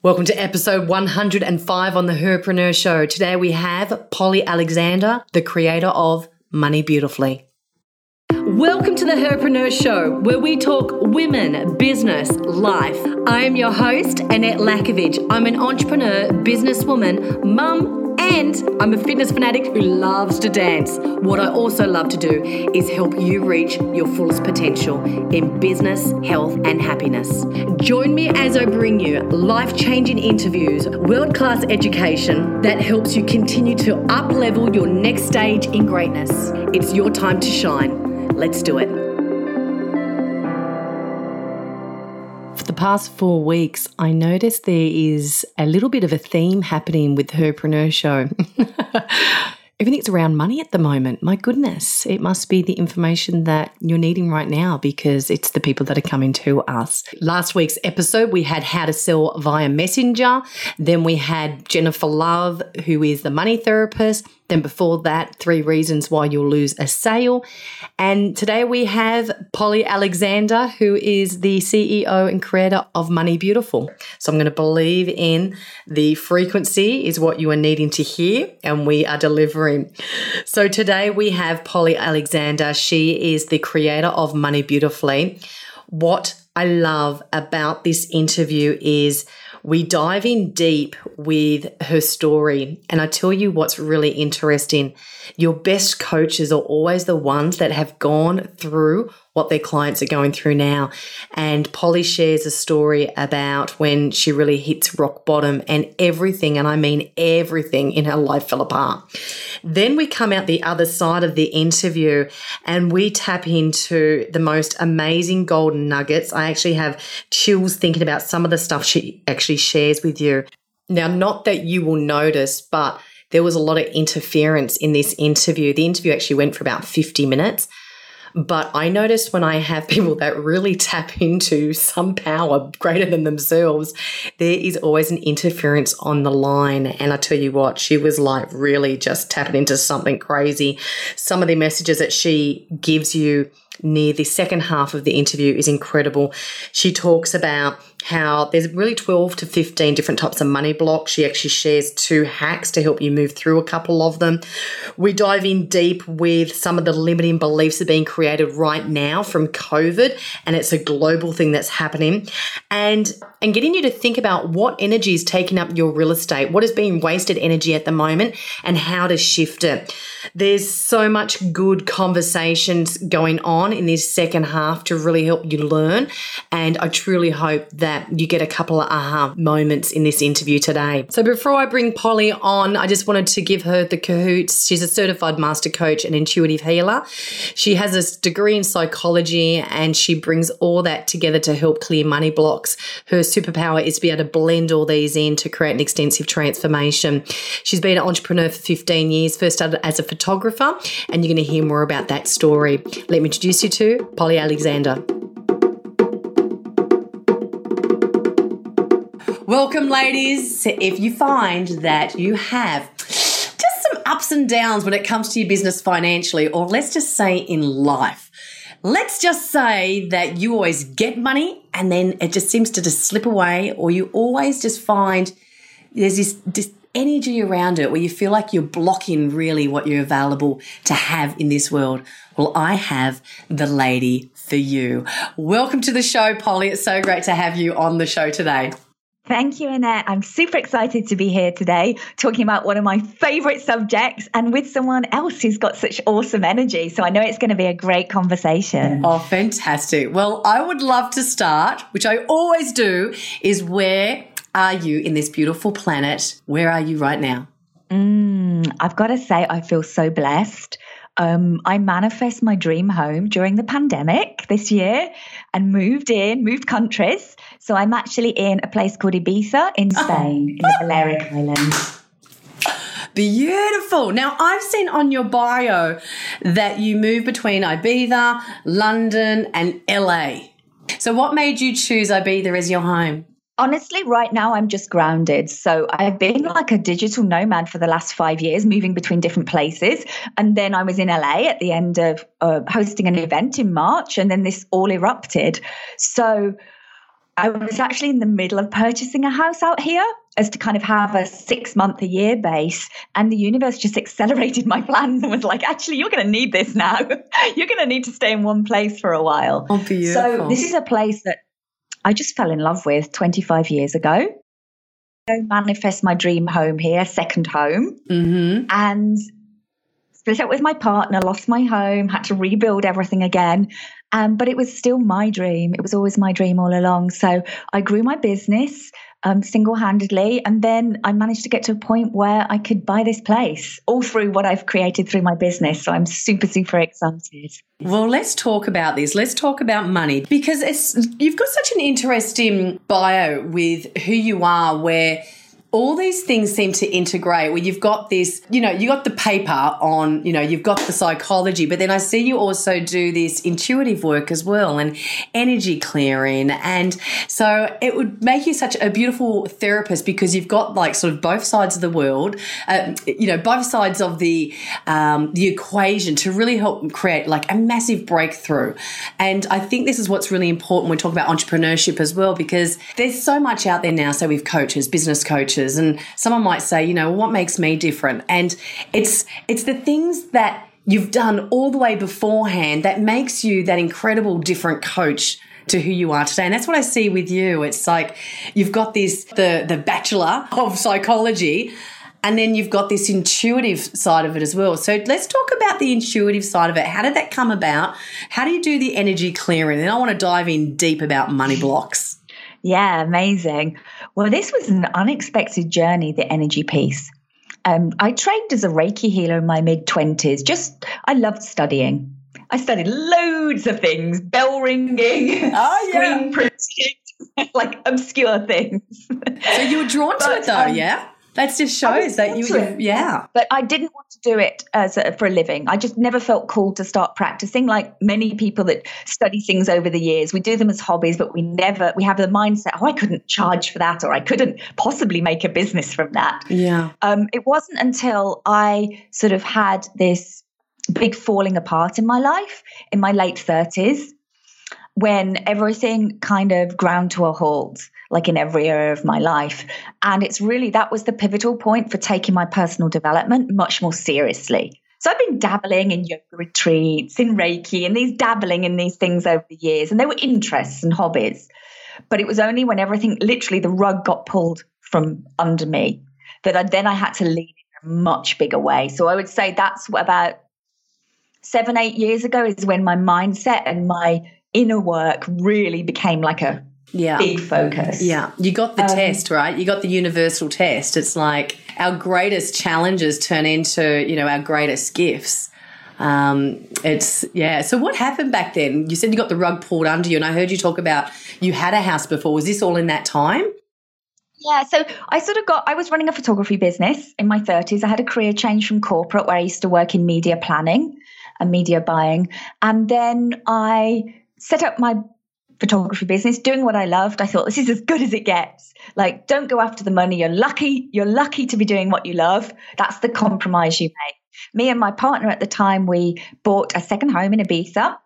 Welcome to episode 105 on the Herpreneur Show. Today we have Polly Alexandre, the creator of Money Beautifully. Welcome to the Herpreneur Show, where we talk women, business, life. I am your host, Annette Lackovic. I'm an entrepreneur, businesswoman, mum, and I'm a fitness fanatic who loves to dance. What I also love to do is help you reach your fullest potential in business, health, and happiness. Join me as I bring you life changing interviews, world class education that helps you continue to up level your next stage in greatness. It's your time to shine. Let's do it. Past four weeks, I noticed there is a little bit of a theme happening with Herpreneur Show. Everything's around money at the moment. My goodness, it must be the information that you're needing right now because it's the people that are coming to us. Last week's episode, we had how to sell via Messenger. Then we had Jennifer Love, who is the money therapist. Then before that, three reasons why you'll lose a sale. And today we have Polly Alexandre, who is the CEO and creator of Money Beautiful. So I'm going to believe in the frequency is what you are needing to hear, and we are delivering. So today we have Polly Alexandre. She is the creator of Money Beautifully. What I love about this interview is we dive in deep with her story. And I tell you what's really interesting. Your best coaches are always the ones that have gone through what their clients are going through now. And Polly shares a story about when she really hits rock bottom and everything, and I mean everything in her life fell apart. Then we come out the other side of the interview and we tap into the most amazing golden nuggets. I actually have chills thinking about some of the stuff she actually shares with you. Now, not that you will notice, but there was a lot of interference in this interview. The interview actually went for about 50 minutes. But I notice when I have people that really tap into some power greater than themselves, there is always an interference on the line. And I tell you what, she was like really just tapping into something crazy. Some of the messages that she gives you near the second half of the interview is incredible. She talks about how there's really 12 to 15 different types of money blocks. She actually shares two hacks to help you move through a couple of them. We dive in deep with some of the limiting beliefs that are being created right now from COVID, and it's a global thing that's happening. And and getting you to think about what energy is taking up your real estate, what is being wasted energy at the moment, and how to shift it. There's so much good conversations going on in this second half to really help you learn. And I truly hope that you get a couple of aha moments in this interview today. So before I bring Polly on, I just wanted to give her the cahoots. She's a certified master coach and intuitive healer. She has a degree in psychology and she brings all that together to help clear money blocks. Her superpower is to be able to blend all these in to create an extensive transformation. She's been an entrepreneur for 15 years, first started as a photographer, and you're going to hear more about that story. Let me introduce you to Polly Alexandre. Welcome, ladies. If you find that you have just some ups and downs when it comes to your business financially, or let's just say in life, let's just say that you always get money and then it just seems to just slip away, or you always just find there's this, this energy around it where you feel like you're blocking really what you're available to have in this world. Well, I have the lady for you. Welcome to the show, Polly. It's so great to have you on the show today. Thank you, Annette. I'm super excited to be here today talking about one of my favorite subjects and with someone else who's got such awesome energy. So I know it's going to be a great conversation. Oh, fantastic. Well, I would love to start, which I always do, is where are you in this beautiful planet? Where are you right now? Mm, I've got to say, I feel so blessed. Um, I manifest my dream home during the pandemic this year and moved in, moved countries. So I'm actually in a place called Ibiza in oh. Spain, in the Balearic Islands. Beautiful. Now, I've seen on your bio that you move between Ibiza, London, and LA. So, what made you choose Ibiza as your home? Honestly, right now I'm just grounded. So I've been like a digital nomad for the last five years, moving between different places. And then I was in LA at the end of uh, hosting an event in March, and then this all erupted. So I was actually in the middle of purchasing a house out here as to kind of have a six month a year base. And the universe just accelerated my plans and was like, actually, you're going to need this now. you're going to need to stay in one place for a while. Oh, so this is a place that I just fell in love with 25 years ago. I manifest my dream home here, second home. Mm-hmm. And split up with my partner, lost my home, had to rebuild everything again. Um, but it was still my dream. It was always my dream all along. So I grew my business um, single handedly. And then I managed to get to a point where I could buy this place all through what I've created through my business. So I'm super, super excited. Well, let's talk about this. Let's talk about money because it's you've got such an interesting bio with who you are where all these things seem to integrate where you've got this, you know, you got the paper on, you know, you've got the psychology, but then I see you also do this intuitive work as well and energy clearing. And so it would make you such a beautiful therapist because you've got like sort of both sides of the world, uh, you know, both sides of the, um, the equation to really help create like a massive breakthrough. And I think this is what's really important when we talk about entrepreneurship as well, because there's so much out there now. So we've coaches, business coaches, coaches and someone might say, you know, what makes me different? And it's it's the things that you've done all the way beforehand that makes you that incredible different coach to who you are today. And that's what I see with you. It's like you've got this the the bachelor of psychology and then you've got this intuitive side of it as well. So let's talk about the intuitive side of it. How did that come about? How do you do the energy clearing? And I want to dive in deep about money blocks. Yeah, amazing. Well, this was an unexpected journey, the energy piece. Um, I trained as a Reiki healer in my mid 20s. Just, I loved studying. I studied loads of things bell ringing, oh, screen yeah. printing, like obscure things. So you were drawn but, to it though, um, yeah? That just shows that you, you, yeah. But I didn't want to do it as a, for a living. I just never felt called to start practicing. Like many people that study things over the years, we do them as hobbies, but we never we have the mindset, oh, I couldn't charge for that, or I couldn't possibly make a business from that. Yeah. Um, it wasn't until I sort of had this big falling apart in my life in my late thirties when everything kind of ground to a halt like in every area of my life. And it's really that was the pivotal point for taking my personal development much more seriously. So I've been dabbling in yoga retreats, in Reiki, and these dabbling in these things over the years, and they were interests and hobbies. But it was only when everything, literally, the rug got pulled from under me that I, then I had to lead in a much bigger way. So I would say that's about seven, eight years ago is when my mindset and my inner work really became like a yeah. big focus. Yeah. You got the um, test, right? You got the universal test. It's like our greatest challenges turn into, you know, our greatest gifts. Um, it's yeah. So what happened back then? You said you got the rug pulled under you, and I heard you talk about you had a house before. Was this all in that time? Yeah, so I sort of got, I was running a photography business in my 30s. I had a career change from corporate where I used to work in media planning and media buying. And then I set up my photography business, doing what I loved. I thought this is as good as it gets. Like, don't go after the money. You're lucky. You're lucky to be doing what you love. That's the compromise you make. Me and my partner at the time, we bought a second home in Ibiza,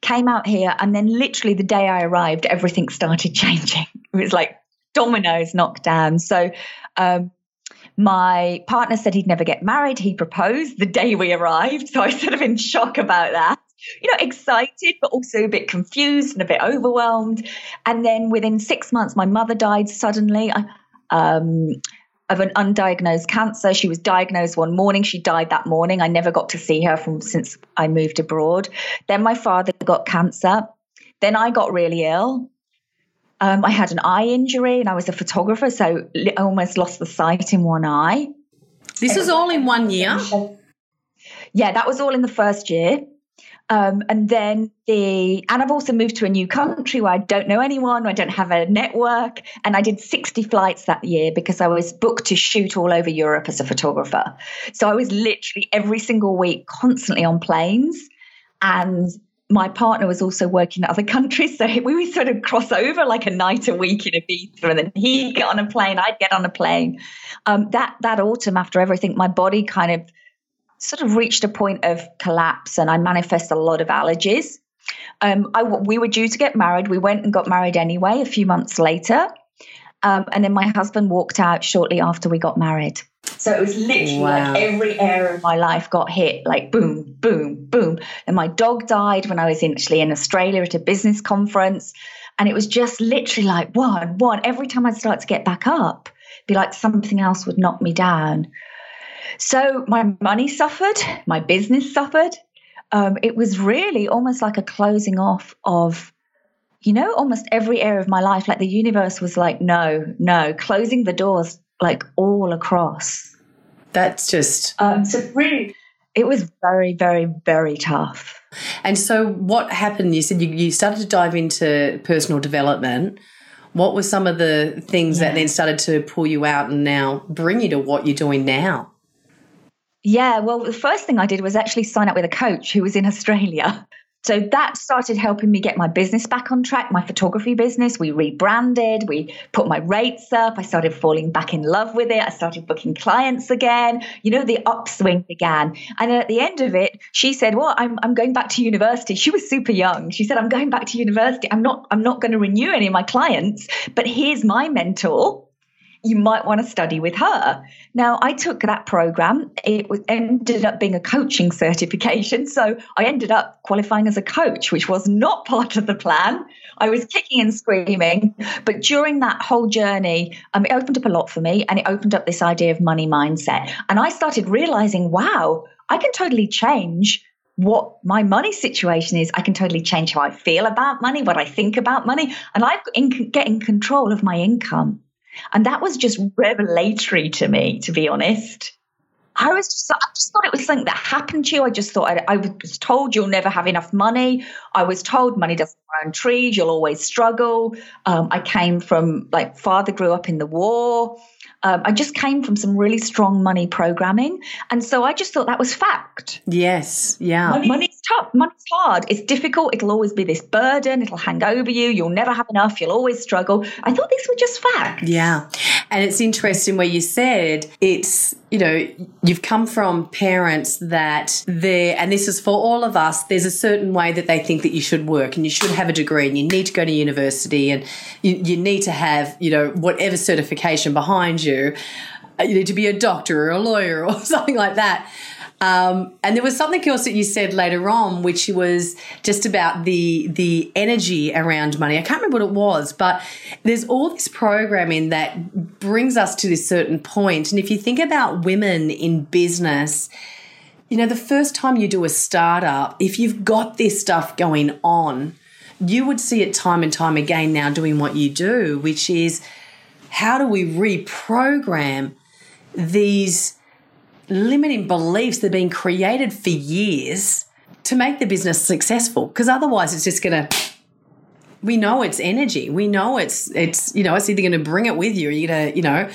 came out here, and then literally the day I arrived, everything started changing. It was like dominoes knocked down. So, um, my partner said he'd never get married. He proposed the day we arrived. So I was sort of in shock about that you know, excited, but also a bit confused and a bit overwhelmed. And then within six months, my mother died suddenly. Um, of an undiagnosed cancer. She was diagnosed one morning. She died that morning. I never got to see her from since I moved abroad. Then my father got cancer. Then I got really ill. Um, I had an eye injury and I was a photographer, so I almost lost the sight in one eye. This was all in one year? Yeah, that was all in the first year. Um, and then the, and I've also moved to a new country where I don't know anyone, I don't have a network. And I did 60 flights that year because I was booked to shoot all over Europe as a photographer. So I was literally every single week constantly on planes. And my partner was also working in other countries. So we would sort of cross over like a night a week in Ibiza. And then he'd get on a plane, I'd get on a plane. Um, that, that autumn, after everything, my body kind of sort of reached a point of collapse and I manifest a lot of allergies. Um, I, we were due to get married. We went and got married anyway a few months later. Um, and then my husband walked out shortly after we got married. So it was literally wow. like every area of my life got hit, like boom, boom, boom. And my dog died when I was actually in Australia at a business conference. And it was just literally like one, one. Every time I'd start to get back up, be like something else would knock me down. So my money suffered, my business suffered. Um, it was really almost like a closing off of, you know, almost every area of my life. Like the universe was like, no, no, closing the doors like all across. That's just. Um, so really, it was very, very, very tough. And so, what happened? You said you, you started to dive into personal development. What were some of the things yeah. that then started to pull you out and now bring you to what you're doing now? Yeah, well, the first thing I did was actually sign up with a coach who was in Australia. So that started helping me get my business back on track, my photography business. We rebranded, we put my rates up. I started falling back in love with it. I started booking clients again. You know, the upswing began. And then at the end of it, she said, Well, I'm, I'm going back to university. She was super young. She said, I'm going back to university. I'm not, I'm not going to renew any of my clients, but here's my mentor you might want to study with her. Now, I took that program. It was, ended up being a coaching certification. So I ended up qualifying as a coach, which was not part of the plan. I was kicking and screaming. But during that whole journey, um, it opened up a lot for me and it opened up this idea of money mindset. And I started realizing, wow, I can totally change what my money situation is. I can totally change how I feel about money, what I think about money, and I get in control of my income. And that was just revelatory to me, to be honest. I was just, I just thought it was something that happened to you. I just thought I, I, was told you'll never have enough money. I was told money doesn't grow on trees. You'll always struggle. Um, I came from like father grew up in the war. Um, I just came from some really strong money programming. And so I just thought that was fact. Yes. Yeah. Money, money's tough. Money's hard. It's difficult. It'll always be this burden. It'll hang over you. You'll never have enough. You'll always struggle. I thought these were just facts. Yeah. And it's interesting where you said it's, you know, you've come from parents that they're, and this is for all of us, there's a certain way that they think that you should work and you should have a degree and you need to go to university and you, you need to have, you know, whatever certification behind you. You need to be a doctor or a lawyer or something like that. Um, and there was something else that you said later on, which was just about the the energy around money. I can't remember what it was, but there's all this programming that brings us to this certain point. And if you think about women in business, you know, the first time you do a startup, if you've got this stuff going on, you would see it time and time again now doing what you do, which is how do we reprogram these limiting beliefs that have been created for years to make the business successful? Because otherwise it's just going to we know it's energy. We know it's it's you know it's either going to bring it with you or you're going to you know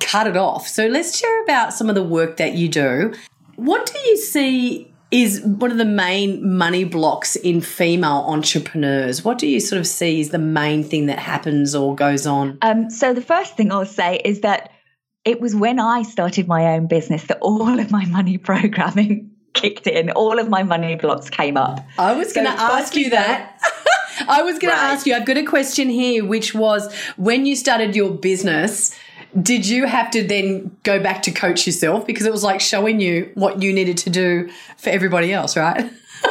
cut it off. So let's share about some of the work that you do. What do you see is one of the main money blocks in female entrepreneurs what do you sort of see is the main thing that happens or goes on um, so the first thing i'll say is that it was when I started my own business that all of my money programming kicked in. All of my money blocks came up. I was going to ask you that. I was going right. to ask you, I've got a question here, which was when you started your business, did you have to then go back to coach yourself? Because it was like showing you what you needed to do for everybody else, right?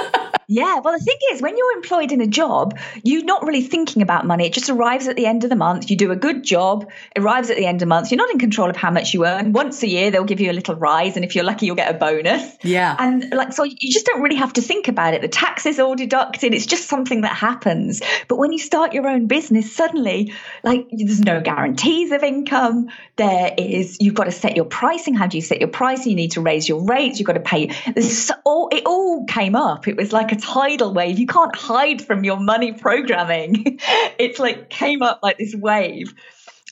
Yeah, well, the thing is, when you're employed in a job, you're not really thinking about money. It just arrives at the end of the month. You do a good job, it arrives at the end of the month. You're not in control of how much you earn. Once a year, they'll give you a little rise, and if you're lucky, you'll get a bonus. Yeah. And like, so you just don't really have to think about it. The tax is all deducted. It's just something that happens. But when you start your own business, suddenly, like, there's no guarantees of income. There is, you've got to set your pricing. How do you set your pricing? You need to raise your rates. You've got to pay. This all, it all came up. It was like a tidal wave. You can't hide from your money programming. it's like came up like this wave.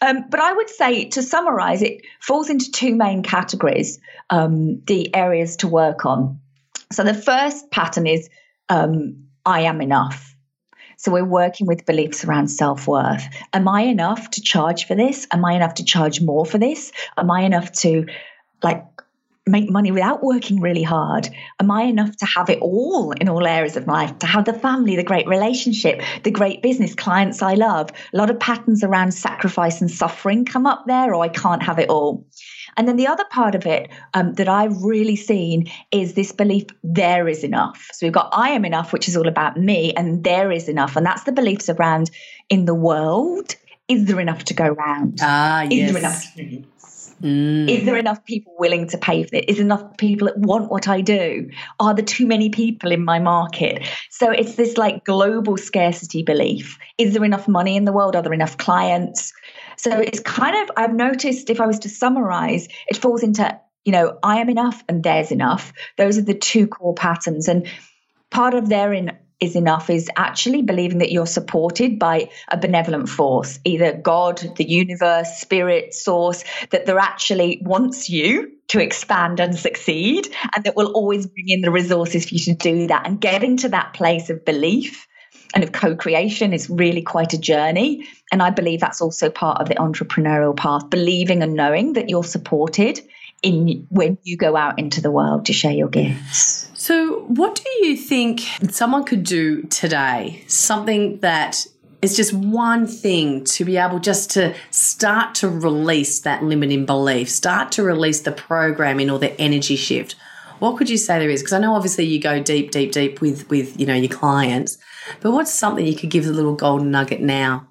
Um, but I would say, to summarize, it falls into two main categories um, the areas to work on. So the first pattern is um, I am enough. So we're working with beliefs around self worth. Am I enough to charge for this? Am I enough to charge more for this? Am I enough to like make money without working really hard? Am I enough to have it all in all areas of life? To have the family, the great relationship, the great business, clients I love? A lot of patterns around sacrifice and suffering come up there, or I can't have it all. And then the other part of it um, that I've really seen is this belief there is enough. So we've got I am enough, which is all about me, and there is enough. And that's the beliefs around in the world. Is there enough to go round? Ah, is yes. there enough Mm. Is there enough people willing to pay for it? Is enough people that want what I do? Are there too many people in my market? So it's this like global scarcity belief. Is there enough money in the world? Are there enough clients? So it's kind of, I've noticed if I was to summarize, it falls into, you know, I am enough and there's enough. Those are the two core patterns. And part of therein is enough is actually believing that you're supported by a benevolent force, either God, the universe, spirit, source, that there actually wants you to expand and succeed and that will always bring in the resources for you to do that. And getting to that place of belief and of co-creation is really quite a journey and i believe that's also part of the entrepreneurial path believing and knowing that you're supported in when you go out into the world to share your gifts. So what do you think someone could do today? Something that is just one thing to be able just to start to release that limiting belief start to release the programming or the energy shift. What could you say there is? Because i know obviously you go deep deep deep with with you know your clients but what's something you could give the little golden nugget now?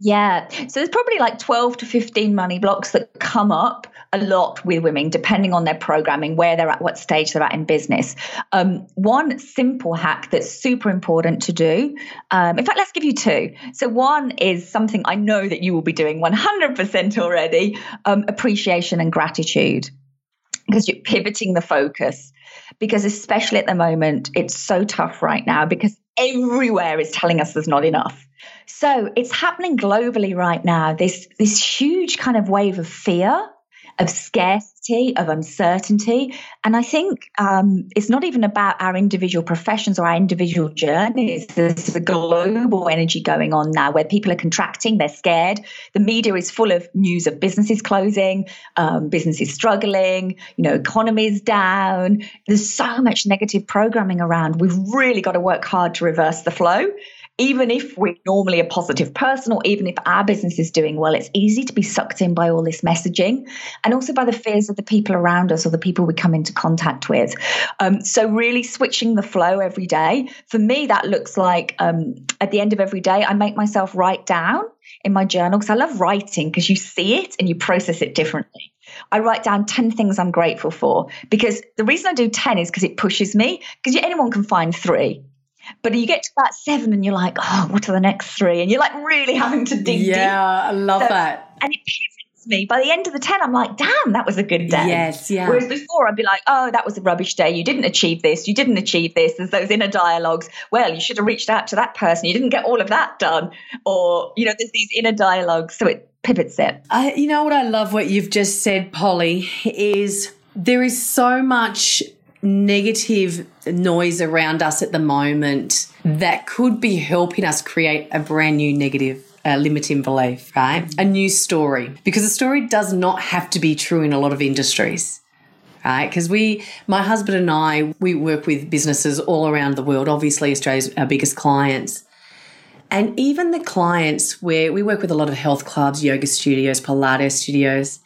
Yeah. So there's probably like 12 to 15 money blocks that come up a lot with women, depending on their programming, where they're at, what stage they're at in business. Um, one simple hack that's super important to do. Um, in fact, let's give you two. So one is something I know that you will be doing 100% already um, appreciation and gratitude because you're pivoting the focus because especially at the moment it's so tough right now because everywhere is telling us there's not enough. So it's happening globally right now. This this huge kind of wave of fear, of scarcity, of uncertainty, and I think um, it's not even about our individual professions or our individual journeys. There's a global energy going on now where people are contracting, they're scared. The media is full of news of businesses closing, um, businesses struggling, you know, economies down. There's so much negative programming around. We've really got to work hard to reverse the flow even if we're normally a positive person or even if our business is doing well, it's easy to be sucked in by all this messaging and also by the fears of the people around us or the people we come into contact with. Um, so, really switching the flow every day. For me, that looks like um, at the end of every day, I make myself write down in my journal because I love writing because you see it and you process it differently. I write down 10 things I'm grateful for because the reason I do 10 is because it pushes me because anyone can find three. But you get to that seven and you're like, oh, what are the next three? And you're like really having to dig yeah, deep. I love so, that. And it pivots me. By the end of the 10, I'm like, damn, that was a good day. Yes, yeah. Whereas before, I'd be like, oh, that was a rubbish day. You didn't achieve this. You didn't achieve this. There's those inner dialogues. Well, you should have reached out to that person. You didn't get all of that done. Or, you know, there's these inner dialogues. So it pivots it. I, you know what I love what you've just said, Polly, is there is so much negative noise around us at the moment that could be helping us create a brand new negative uh, limiting belief, right? A new story. Because a story does not have to be true in a lot of industries. Right, because we, my husband and I, we work with businesses all around the world. Obviously, Australia's our biggest clients. And even the clients where we work with a lot of health clubs, yoga studios, Pilates studios,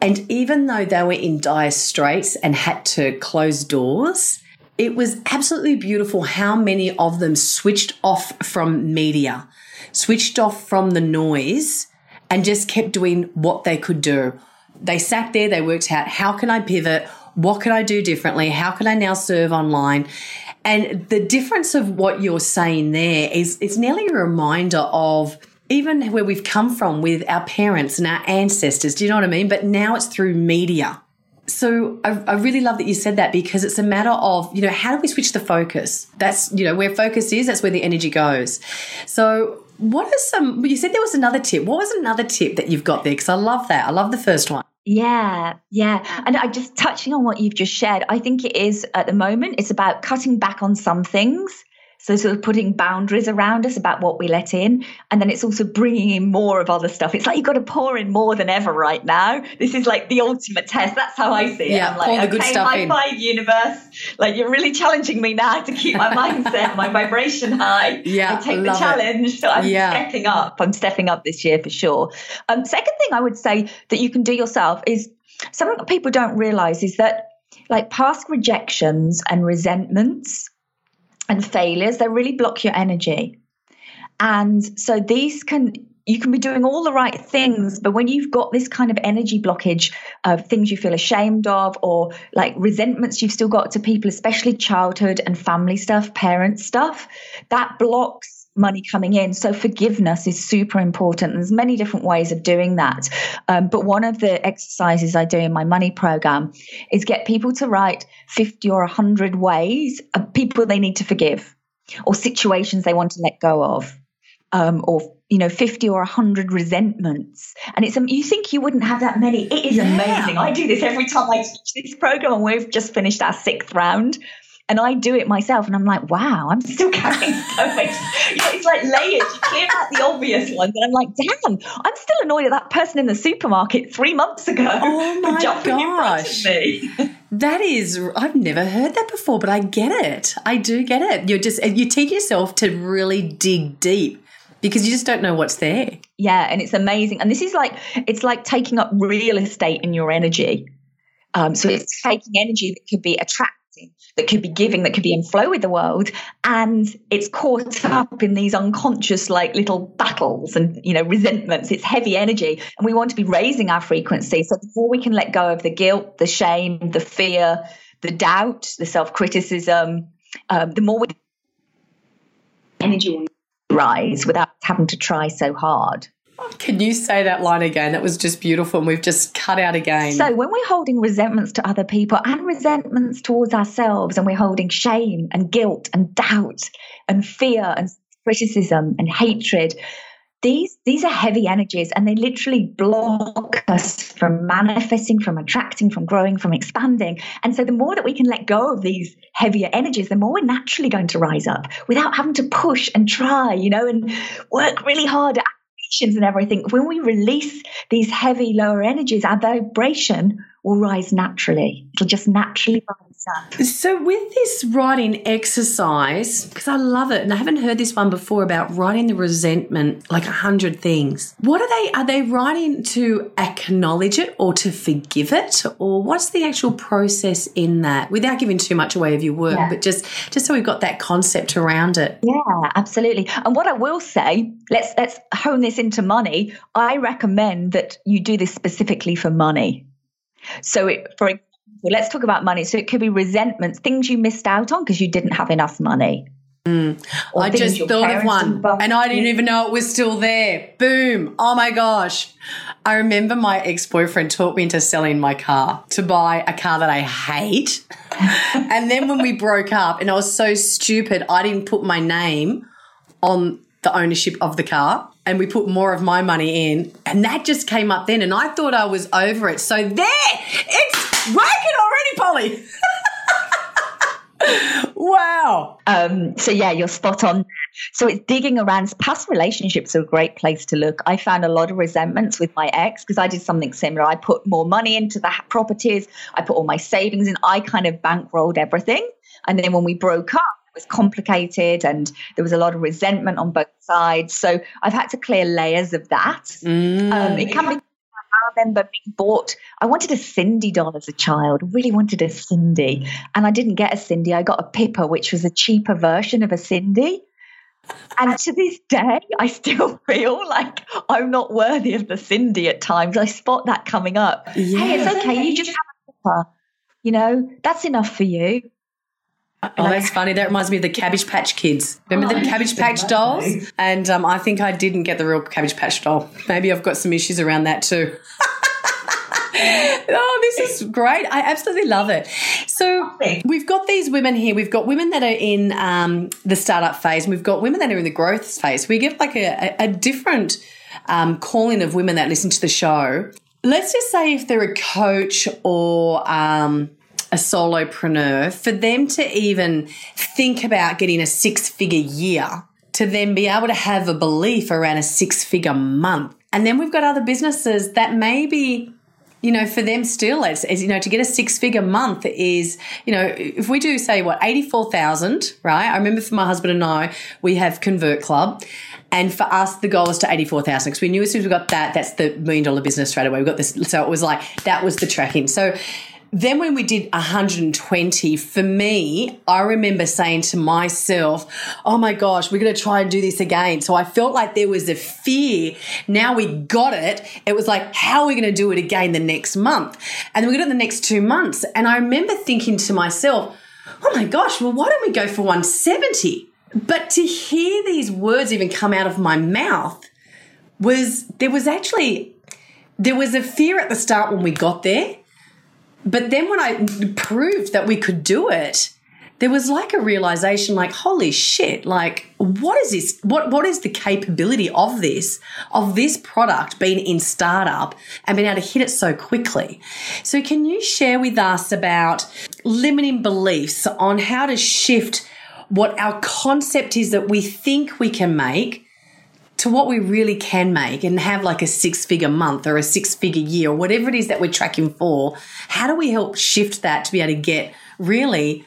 and even though they were in dire straits and had to close doors, it was absolutely beautiful how many of them switched off from media, switched off from the noise, and just kept doing what they could do. They sat there, they worked out how can I pivot? What can I do differently? How can I now serve online? And the difference of what you're saying there is it's nearly a reminder of even where we've come from with our parents and our ancestors. Do you know what I mean? But now it's through media. So I, I, really love that you said that because it's a matter of, you know, how do we switch the focus? That's, you know, where focus is, that's where the energy goes. So what are some, you said there was another tip. What was another tip that you've got there? Because I love that. I love the first one. Yeah, yeah. And I just touching on what you've just shared, I think it is at the moment, it's about cutting back on some things So, sort of putting boundaries around us about what we let in. And then it's also bringing in more of other stuff. It's like you've got to pour in more than ever right now. This is like the ultimate test. That's how I see it. Yeah, I'm like, all the good okay, stuff high in. five, universe. Like, you're really challenging me now to keep my mindset, my vibration high. Yeah, I take the love it. challenge. So I'm Yeah. stepping up. I'm stepping up this year for sure. Um, second thing I would say that you can do yourself is something that people don't realize is that like past rejections and resentments and failures, they really block your energy. And so these can you can be doing all the right things, but when you've got this kind of energy blockage of things you feel ashamed of or like resentments you've still got to people, especially childhood and family stuff, parent stuff, that blocks money coming in. So forgiveness is super important. There's many different ways of doing that. Um, but one of the exercises I do in my money program is get people to write 50 or 100 ways of people they need to forgive or situations they want to let go of um, or you know 50 or 100 resentments and it's um, you think you wouldn't have that many it is Yeah. amazing i do this every time i teach this program and we've just finished our sixth round and I do it myself, and I'm like, wow, I'm still carrying so much. You know, it's like layers. You clear out the obvious ones, and I'm like, damn, I'm still annoyed at that person in the supermarket three months ago. Oh my for jumping in front of gosh. me. That is, I've never heard that before, but I get it. I do get it. You're just, you teach yourself to really dig deep because you just don't know what's there. Yeah, and it's amazing. And this is like it's like taking up real estate in your energy. Um, so it's taking energy that could be attracting, that could be giving, that could be in flow with the world, and it's caught up in these unconscious like little battles and you know resentments. It's heavy energy, and we want to be raising our frequency. So the more we can let go of the guilt, the shame, the fear, the doubt, the self criticism, um, the more we energy rise without having to try so hard. Can you say that line again? That was just beautiful, and we've just cut out again. So when we're holding resentments to other people and resentments towards ourselves, and we're holding shame and guilt and doubt and fear and criticism and hatred, these these are heavy energies and they literally block us from manifesting, from attracting, from growing, from expanding. And so the more that we can let go of these heavier energies, the more we're naturally going to rise up without having to push and try, you know, and work really hard at and everything. When we release these heavy lower energies, our vibration will rise naturally. It'll just naturally rise up. So, with this writing exercise, because I love it, and I haven't heard this one before about writing the resentment like a hundred things. What are they? Are they writing to acknowledge it or to forgive it, or what's the actual process in that? Without giving too much away of your work, Yeah. but just just so we've got that concept around it. Yeah, absolutely. And what I will say, let's let's hone this into money. I recommend that you do this specifically for money. So, it, for example, let's talk about money. So, it could be resentments, things you missed out on because you didn't have enough money. Mm. I just thought of one and I didn't even know it was still there. Boom. Oh my gosh. I remember my ex boyfriend taught me into selling my car to buy a car that I hate. and then when we broke up, and I was so stupid, I didn't put my name on the ownership of the car and we put more of my money in and that just came up then and I thought I was over it. So there, it's working already, Polly. wow. Um, so yeah, you're spot on. So it's digging around. Past relationships are a great place to look. I found a lot of resentments with my ex because I did something similar. I put more money into the properties. I put all my savings in. I kind of bankrolled everything. And then when we broke up, was complicated and there was a lot of resentment on both sides. So I've had to clear layers of that. Mm. Um, it can be. I remember being bought. I wanted a Sindy doll as a child. Really wanted a Sindy, and I didn't get a Sindy. I got a Pippa, which was a cheaper version of a Sindy. And to this day, I still feel like I'm not worthy of the Sindy at times. I spot that coming up. Hey, it's okay. You just have a Pippa. You know, that's enough for you. Oh, that's funny. That reminds me of the Cabbage Patch Kids. Remember Oh, the Cabbage Patch dolls? And um, I think I didn't get the real Cabbage Patch doll. Maybe I've got some issues around that too. oh, this is great. I absolutely love it. So we've got these women here. We've got women that are in um, the startup phase, and we've got women that are in the growth phase. We get like a, a, a different um, calling of women that listen to the show. Let's just say if they're a coach or um, a solopreneur, for them to even think about getting a six figure year, to then be able to have a belief around a six figure month. And then we've got other businesses that maybe you know, for them still, as, as you know, to get a six figure month is, you know, if we do say what, 84,000, right? I remember for my husband and I, we have Convert Club. And for us, the goal was to 84,000 because we knew as soon as we got that, that's the million dollar business straight away. We got this. So it was like, that was the tracking. So, then when we did 120, for me, I remember saying to myself, oh my gosh, we're going to try and do this again. So I felt like there was a fear. Now we got it. It was like, how are we going to do it again the next month? And then we got it the next two months. And I remember thinking to myself, oh my gosh, well, why don't we go for 170? But to hear these words even come out of my mouth was, there was actually, there was a fear at the start when we got there but then when I proved that we could do it, there was like a realization like holy shit like what is this what what is the capability of this of this product being in startup and being able to hit it so quickly? So can you share with us about limiting beliefs on how to shift what our concept is that we think we can make to what we really can make and have like a six figure month or a six figure year or whatever it is that we're tracking for, how do we help shift that to be able to get really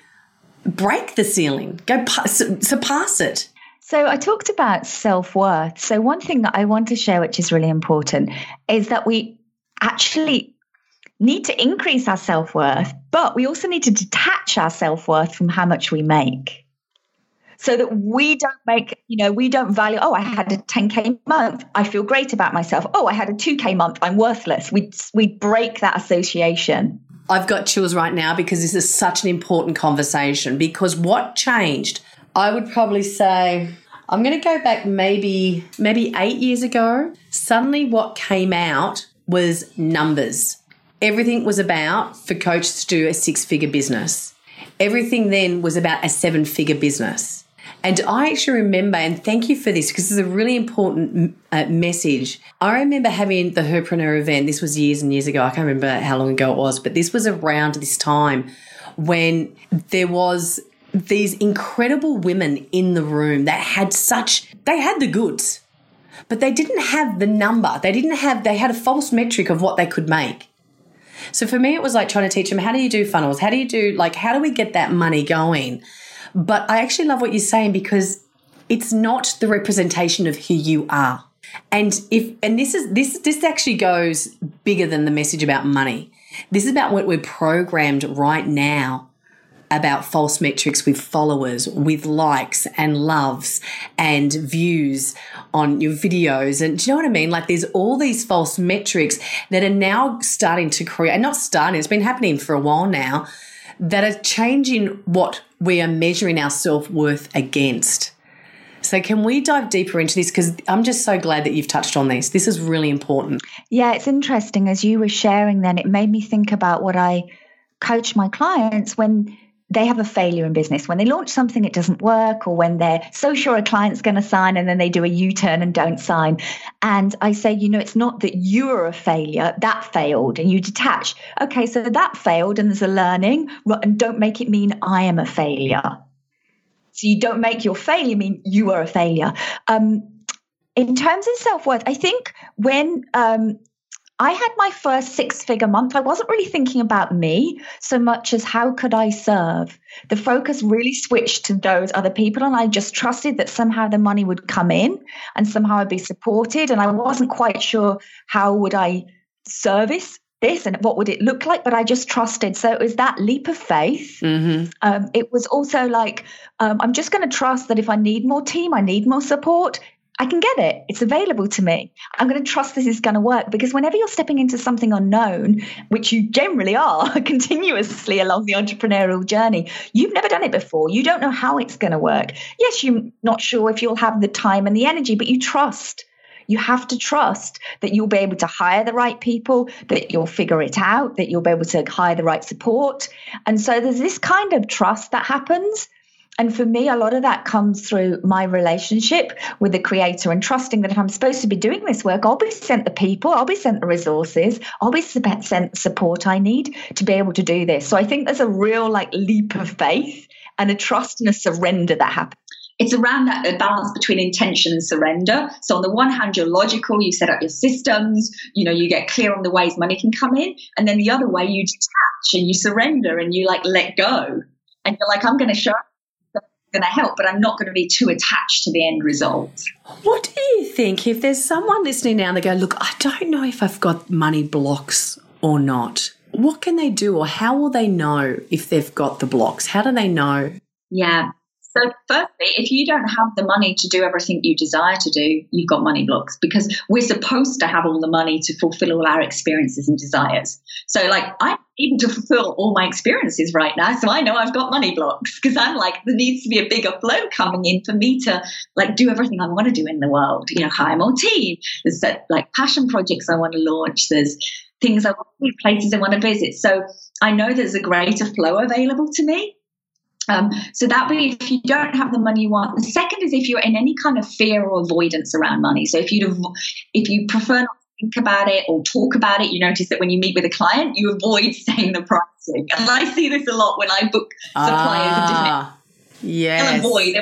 break the ceiling, go surpass it? So, I talked about self worth. So, one thing that I want to share, which is really important, is that we actually need to increase our self worth, but we also need to detach our self worth from how much we make so that we don't make, you know, we don't value, oh, I had a 10K month. I feel great about myself. Oh, I had a 2K month. I'm worthless. We, we break that association. I've got chills right now because this is such an important conversation. Because what changed? I would probably say I'm going to go back maybe maybe 8 years ago. Suddenly what came out was numbers. Everything was about for coaches to do a six-figure business. Everything then was about a seven-figure business. And I actually remember, and thank you for this because it's a really important uh, message. I remember having the Herpreneur event. This was years and years ago. I can't remember how long ago it was, but this was around this time when there was these incredible women in the room that had such, they had the goods, but they didn't have the number. They didn't have, they had a false metric of what they could make. So for me, it was like trying to teach them how do you do funnels? How do you do, like, how do we get that money going? But I actually love what you're saying because it's not the representation of who you are. And if and this is this this actually goes bigger than the message about money. This is about what we're programmed right now about false metrics with followers, with likes and loves and views on your videos. And do you know what I mean? Like there's all these false metrics that are now starting to create, and not starting, it's been happening for a while now, that are changing what we are measuring our self worth against. So, can we dive deeper into this? Because I'm just so glad that you've touched on this. This is really important. Yeah, it's interesting. As you were sharing, then it made me think about what I coach my clients when they have a failure in business. When they launch something it doesn't work or when they're so sure a client's going to sign and then they do a u-turn and don't sign. And i say you know it's not that you're a failure that failed and you detach. Okay so that failed and there's a learning. And don't make it mean i am a failure. So you don't make your failure mean you are a failure. Um, in terms of self-worth i think when um, I had my first six figure month. I wasn't really thinking about me so much as how could I serve. The focus really switched to those other people, and I just trusted that somehow the money would come in and somehow I'd be supported. And I wasn't quite sure how would I service this and what would it look like, but I just trusted. So it was that leap of faith. Mm-hmm. Um, it was also like, um, I'm just going to trust that if I need more team, I need more support, I can get it. It's available to me. I'm going to trust this is going to work because whenever you're stepping into something unknown, which you generally are continuously along the entrepreneurial journey, you've never done it before. You don't know how it's going to work. Yes, you're not sure if you'll have the time and the energy, but you trust. You have to trust that you'll be able to hire the right people, that you'll figure it out, that you'll be able to hire the right support. And so there's this kind of trust that happens And for me, a lot of that comes through my relationship with the creator and trusting that if I'm supposed to be doing this work, I'll be sent the people, I'll be sent the resources, I'll be sent the support I need to be able to do this. So I think there's a real like leap of faith and a trust and a surrender that happens it's around that balance between intention and surrender. So on the one hand, you're logical, you set up your systems, you know, you get clear on the ways money can come in. And then the other way, you detach and you surrender and you like let go. And you're like, I'm going to show going to help, but I'm not going to be too attached to the end result. What do you think if there's someone listening now and they go, look, I don't know if I've got money blocks or not? What can they do or how will they know if they've got the blocks? How do they know? Yeah. So, firstly, if you don't have the money to do everything you desire to do, you've got money blocks because we're supposed to have all the money to fulfill all our experiences and desires. So, like, I'm able to fulfill all my experiences right now. So, I know I've got money blocks because I'm like, there needs to be a bigger flow coming in for me to like do everything I want to do in the world. You know, hire more team. There's that, like passion projects I want to launch. There's things I want to places I want to visit. So, I know there's a greater flow available to me. Um, so that be if you don't have the money you want. The second is if you're in any kind of fear or avoidance around money. So if you if you prefer not think about it or talk about it, you notice that when you meet with a client, you avoid saying the pricing. And I see this a lot when I book suppliers ah, different. Yes. avoid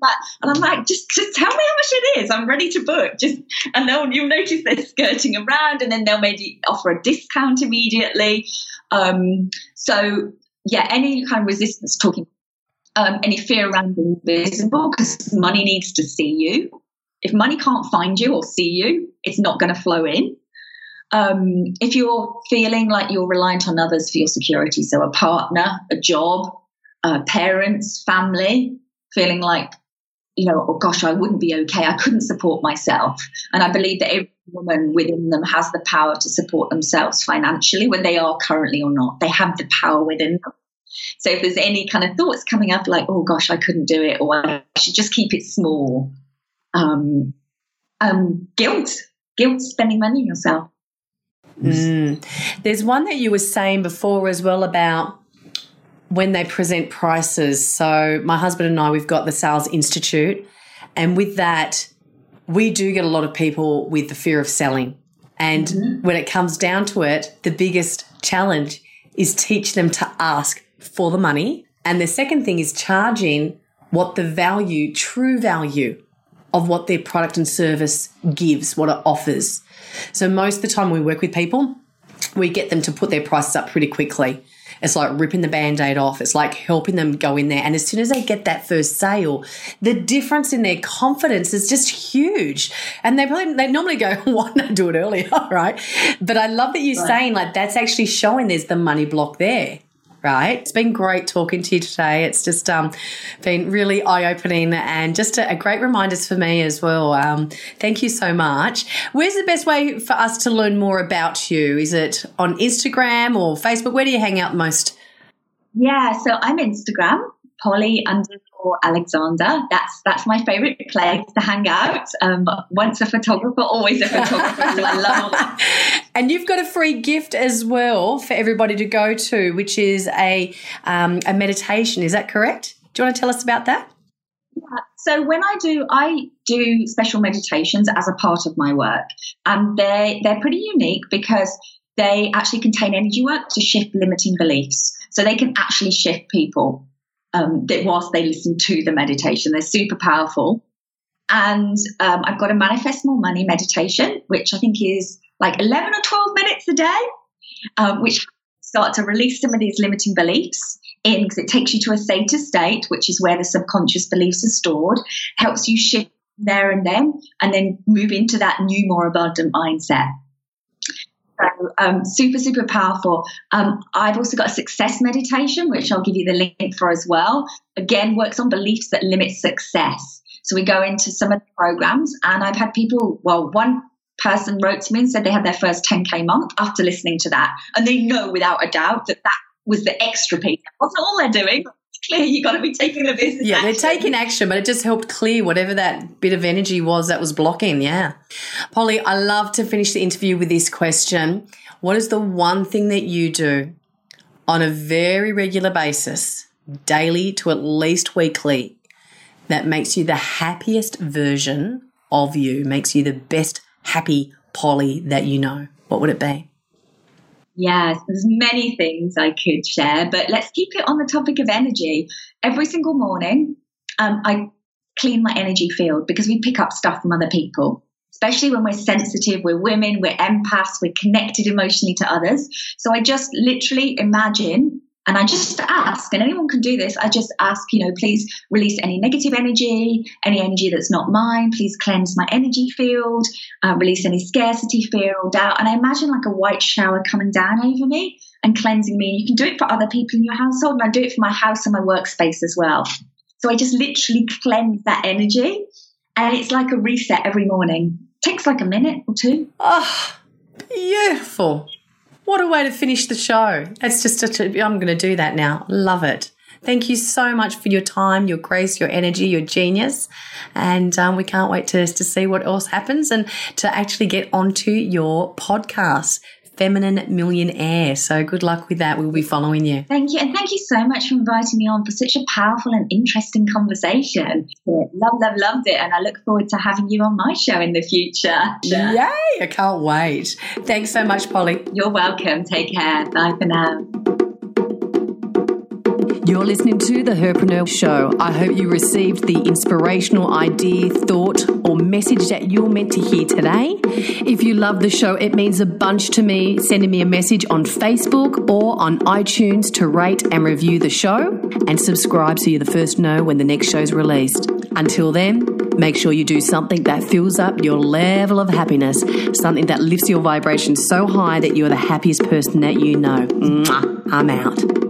that. And I'm like, just just tell me how much it is. I'm ready to book. Just and they'll you'll notice they're skirting around, and then they'll maybe offer a discount immediately. Um, so yeah, any kind of resistance talking um, any fear around being visible because money needs to see you. If money can't find you or see you, it's not going to flow in. Um, if you're feeling like you're reliant on others for your security, so a partner, a job, uh, parents, family, feeling like, you know, oh gosh, I wouldn't be okay. I couldn't support myself. And I believe that every woman within them has the power to support themselves financially, whether they are currently or not. They have the power within them. So if there's any kind of thoughts coming up like, oh gosh, I couldn't do it, or I should just keep it small, um, um, guilt, guilt spending money on yourself. Mm. There's one that you were saying before as well about when they present prices. So my husband and I, we've got the Sales Institute, and with that, we do get a lot of people with the fear of selling. And mm-hmm. when it comes down to it, the biggest challenge is teach them to ask for the money. And the second thing is charging what the value, true value of what their product and service gives, what it offers. So most of the time we work with people, we get them to put their prices up pretty quickly. It's like ripping the band aid off. It's like helping them go in there. And as soon as they get that first sale, the difference in their confidence is just huge. And they probably, they normally go, why not do it earlier? right. But I love that you're right. saying like that's actually showing there's the money block there right? It's been great talking to you today. It's just um, been really eye opening and just a, a, great reminders for me as well. Um, thank you so much. Where's the best way for us to learn more about you? Is it on Instagram or Facebook? Where do you hang out most? Yeah, so I'm Instagram, Polly underscore Alexandre. That's that's my favorite place to hang out. Um, once a photographer, always a photographer. so I love that. And you've got a free gift as well for everybody to go to, which is a um, a meditation. Is that correct? Do you want to tell us about that? Yeah. So when I do, I do special meditations as a part of my work, and they they're pretty unique because they actually contain energy work to shift limiting beliefs. So they can actually shift people um, that whilst they listen to the meditation. They're super powerful. And um, I've got a manifest more money meditation, which I think is like 11 or 12 minutes a day, um, which start to release some of these limiting beliefs in because it takes you to a theta state, which is where the subconscious beliefs are stored, helps you shift there and then, and then move into that new, more abundant mindset. So, um, super, super powerful. Um, I've also got a success meditation, which I'll give you the link for as well. Again, works on beliefs that limit success. So we go into some of the programs, and I've had people, well, one person wrote to me and said they had their first 10K month after listening to that. And they know without a doubt that that was the extra piece. That wasn't all they're doing. Clear you've got to be taking the business. Yeah, action. they're taking action, but it just helped clear whatever that bit of energy was that was blocking. Yeah. Polly, I love to finish the interview with this question. What is the one thing that you do on a very regular basis daily to at least weekly that makes you the happiest version of you, makes you the best happy Polly that you know, what would it be? Yes, there's many things I could share, but let's keep it on the topic of energy. Every single morning, um, I clean my energy field because we pick up stuff from other people, especially when we're sensitive, we're women, we're empaths, we're connected emotionally to others. So I just literally imagine and I just ask, and anyone can do this. I just ask, you know, please release any negative energy, any energy that's not mine. Please cleanse my energy field, uh, release any scarcity, fear, or doubt. And I imagine like a white shower coming down over me and cleansing me. And You can do it for other people in your household, and I do it for my house and my workspace as well. So I just literally cleanse that energy, and it's like a reset every morning. It takes like a minute or two. Oh, beautiful. What a way to finish the show. It's just, i I'm going to do that now. Love it. Thank you so much for your time, your grace, your energy, your genius. And um, we can't wait to, to see what else happens and to actually get onto your podcast. Feminine Millionaire. So good luck with that. We'll be following you. Thank you. And thank you so much for inviting me on for such a powerful and interesting conversation. Love, love, loved it. And I look forward to having you on my show in the future. Yay. I can't wait. Thanks so much, Polly. You're welcome. Take care. Bye for now. You're listening to The Herpreneur Show. I hope you received the inspirational idea, thought, or message that you're meant to hear today. If you love the show, it means a bunch to me sending me a message on Facebook or on iTunes to rate and review the show and subscribe so you're the first to know when the next show's released. Until then, make sure you do something that fills up your level of happiness, something that lifts your vibration so high that you're the happiest person that you know. Mwah. I'm out.